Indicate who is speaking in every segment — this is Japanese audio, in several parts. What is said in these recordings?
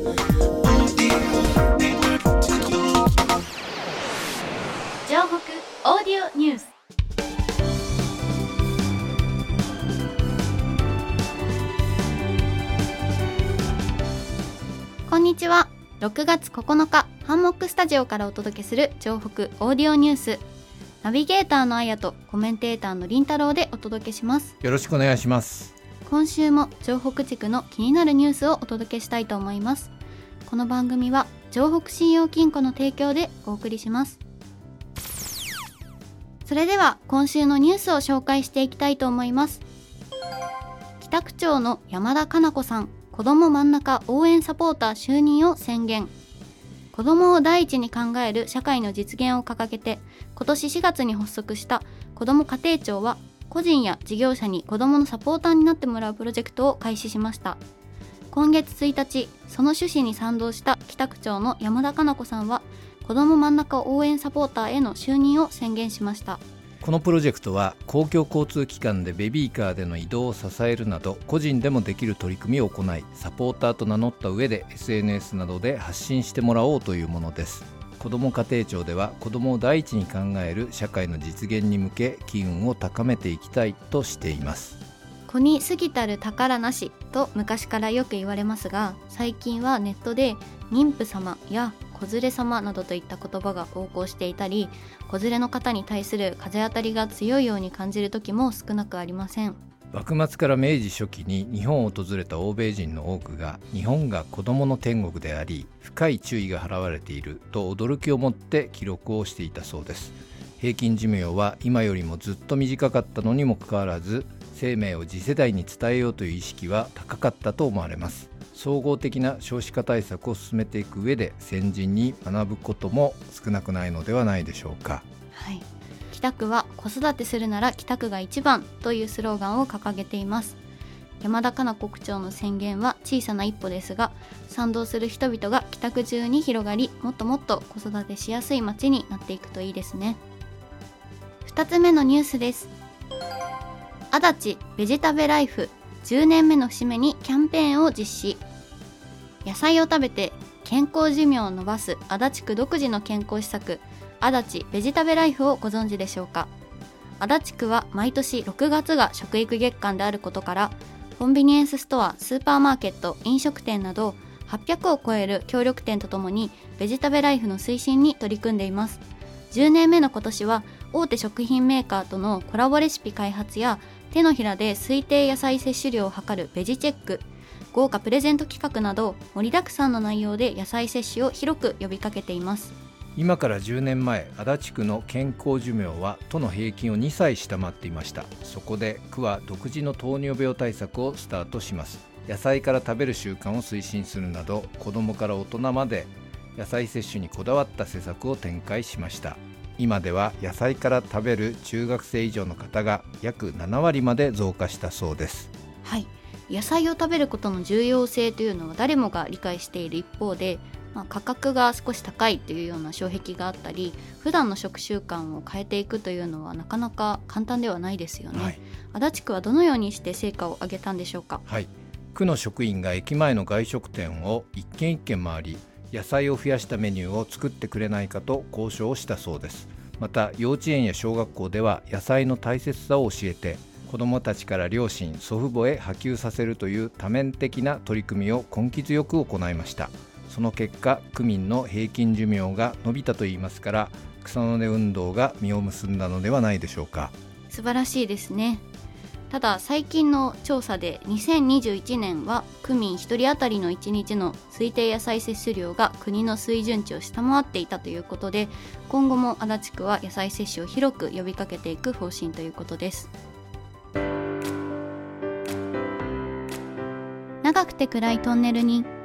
Speaker 1: オーディオニュース。こんにちは。6月9日ハンモックスタジオからお届けする城北オーディオニュース。ナビゲーターのあやとコメンテーターのりんたろうでお届けします。
Speaker 2: よろしくお願いします
Speaker 1: 今週も城北地区の気になるニュースをお届けしたいと思います。この番組は城北信用金庫の提供でお送りします。それでは今週のニュースを紹介していきたいと思います。北区長の山田加奈子さん子ども真ん中応援サポーター就任を宣言。子どもを第一に考える社会の実現を掲げて今年4月に発足した子ども家庭庁は個人や事業者に子どものサポーターになってもらうプロジェクトを開始しました。今月1日その趣旨に賛同した北区長の山田加奈子さんは子ども真ん中応援サポーターへの就任を宣言しました。
Speaker 2: このプロジェクトは公共交通機関でベビーカーでの移動を支えるなど個人でもできる取り組みを行いサポーターと名乗った上で SNS などで発信してもらおうというものです。子ども家庭庁では子どもを第一に考える社会の実現に向け機運を高めていきたいとしています。
Speaker 1: 子に過ぎたる宝なしと昔からよく言われますが最近はネットで妊婦様や子連れ様などといった言葉が横行していたり子連れの方に対する風当たりが強いように感じる時も少なくありません。
Speaker 2: 幕末から明治初期に日本を訪れた欧米人の多くが日本が子どもの天国であり深い注意が払われていると驚きを持って記録をしていたそうです。平均寿命は今よりもずっと短かったのにもかかわらず生命を次世代に伝えようという意識は高かったと思われます。総合的な少子化対策を進めていく上で先人に学ぶことも少なくないのではないでしょうか。
Speaker 1: はい。北区は子育てするなら北区が一番というスローガンを掲げています。山田加奈国長の宣言は小さな一歩ですが賛同する人々が北区中に広がりもっともっと子育てしやすい街になっていくといいですね。2つ目のニュースです。足立ベジタベライフ10年目の節目にキャンペーンを実施。野菜を食べて健康寿命を伸ばす足立区独自の健康施策足立ベジタベライフをご存知でしょうか？足立区は毎年6月が食育月間であることからコンビニエンスストアスーパーマーケット飲食店など800を超える協力店とともにベジタベライフの推進に取り組んでいます。10年目の今年は大手食品メーカーとのコラボレシピ開発や手のひらで推定野菜摂取量を測るベジチェック豪華プレゼント企画など盛りだくさんの内容で野菜摂取を広く呼びかけています。
Speaker 2: 今から10年前足立区の健康寿命は都の平均を2歳下回っていました。そこで区は独自の糖尿病対策をスタートします。野菜から食べる習慣を推進するなど子どもから大人まで野菜摂取にこだわった施策を展開しました。今では野菜から食べる中学生以上の方が約7割まで増加したそうです。
Speaker 1: はい。野菜を食べることの重要性というのは誰もが理解している一方で、まあ、価格が少し高いというような障壁があったり普段の食習慣を変えていくというのはなかなか簡単ではないですよね、はい、足立区はどのようにして成果を上げたんでしょうか？
Speaker 2: はい。区の職員が駅前の外食店を一軒一軒回り野菜を増やしたメニューを作ってくれないかと交渉をしたそうです。また幼稚園や小学校では野菜の大切さを教えて子どもたちから両親祖父母へ波及させるという多面的な取り組みを根気強く行いましたその結果区民の平均寿命が伸びたといいますから草の根運動が実を結んだのではないでしょうか。
Speaker 1: 素晴らしいですね。ただ最近の調査で2021年は区民1人当たりの1日の推定野菜摂取量が国の水準値を下回っていたということで今後も足立区は野菜摂取を広く呼びかけていく方針ということです。長くて暗いトンネルに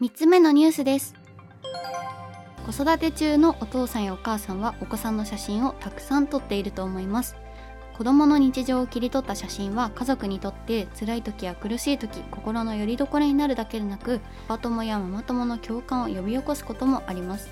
Speaker 1: 3つ目のニュースです。子育て中のお父さんやお母さんはお子さんの写真をたくさん撮っていると思います。子供の日常を切り取った写真は家族にとって辛い時や苦しい時心の拠り所になるだけでなくパパ友やママ友の共感を呼び起こすこともあります。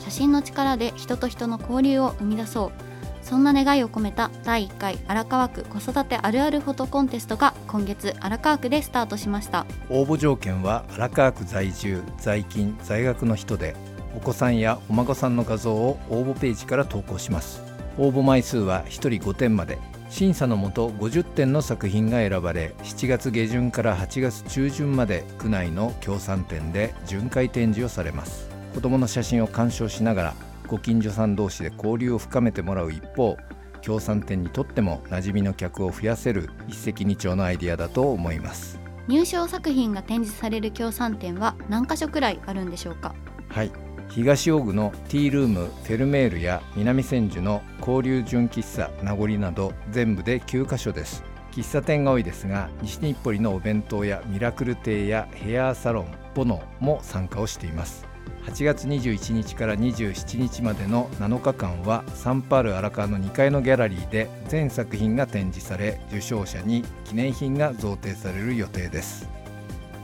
Speaker 1: 写真の力で人と人の交流を生み出そう。そんな願いを込めた第1回荒川区子育てあるあるフォトコンテストが今月荒川区でスタートしました。
Speaker 2: 応募条件は荒川区在住在勤在学の人でお子さんやお孫さんの画像を応募ページから投稿します。応募枚数は1人5点まで審査のもと50点の作品が選ばれ7月下旬から8月中旬まで区内の協賛店で巡回展示をされます。子どもの写真を鑑賞しながらご近所さん同士で交流を深めてもらう一方協賛店にとっても馴染みの客を増やせる一石二鳥のアイデアだと思います。
Speaker 1: 入賞作品が展示される協賛店は何か所くらいあるんでしょうか？
Speaker 2: はい。東大具のティールームフェルメールや南千住の交流純喫茶名残など全部で9カ所です。喫茶店が多いですが西日暮里のお弁当やミラクル亭やヘアサロンボノも参加をしています8月21日から27日までの7日間はサンパール荒川の2階のギャラリーで全作品が展示され受賞者に記念品が贈呈される予定です。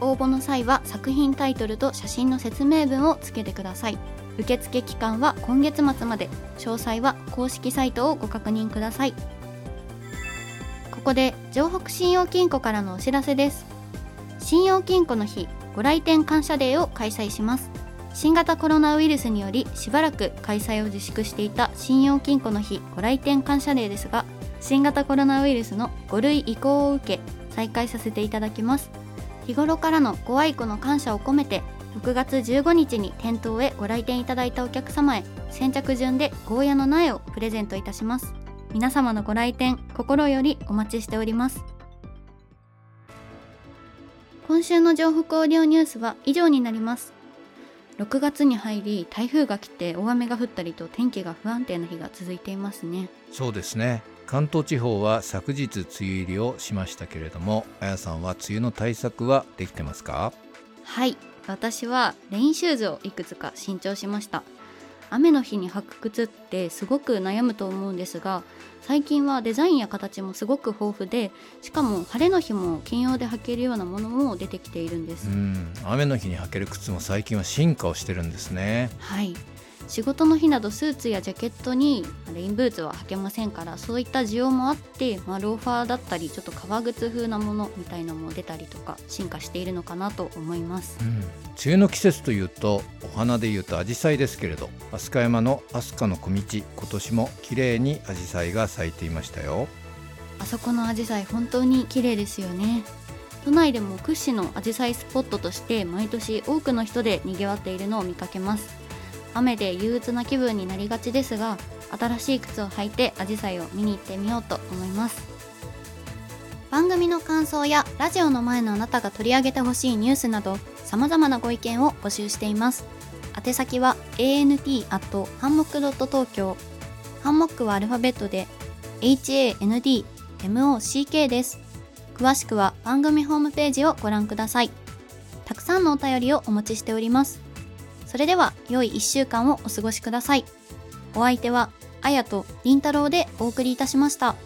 Speaker 1: 応募の際は作品タイトルと写真の説明文をつけてください。受付期間は今月末まで。詳細は公式サイトをご確認ください。ここで城北信用金庫からのお知らせです。信用金庫の日ご来店感謝デーを開催します。新型コロナウイルスによりしばらく開催を自粛していた信用金庫の日ご来店感謝デーですが新型コロナウイルスの5類移行を受け再開させていただきます。日頃からのご愛顧の感謝を込めて6月15日に店頭へご来店いただいたお客様へ先着順でゴーヤの苗をプレゼントいたします。皆様のご来店心よりお待ちしております。今週の情報オーディオニュースは以上になります。6月に入り台風が来て大雨が降ったりと天気が不安定な日が続いていますね。
Speaker 2: そうですね。関東地方は昨日梅雨入りをしましたけれどもあやさんは梅雨の対策はできてますか？
Speaker 1: はい。私はレインシューズをいくつか新調しました雨の日に履く靴ってすごく悩むと思うんですが最近はデザインや形もすごく豊富でしかも晴れの日も兼用で履けるようなものも出てきているんです。
Speaker 2: うん。雨の日に履ける靴も最近は進化をしてるんですね。
Speaker 1: はい仕事の日などスーツやジャケットにレインブーツは履けませんからそういった需要もあって、まあ、ローファーだったりちょっと革靴風なものみたいなのも出たりとか進化しているのかなと思います、
Speaker 2: うん、梅雨の季節というとお花でいうと紫陽花ですけれど飛鳥山の飛鳥の小道今年も綺麗に紫陽花が咲いていましたよ。
Speaker 1: あそこの紫陽花本当に綺麗ですよね。都内でも屈指の紫陽花スポットとして毎年多くの人で賑わっているのを見かけます雨で憂鬱な気分になりがちですが新しい靴を履いてアジサイを見に行ってみようと思います。番組の感想やラジオの前のあなたが取り上げてほしいニュースなど様々なご意見を募集しています。宛先は ant ハンモックドット東京。ハンモックはアルファベットで HANDMOCK です。詳しくは番組ホームページをご覧ください。たくさんのお便りをお待ちしております。それでは良い1週間をお過ごしください。お相手は、あやとりんたろうでお送りいたしました。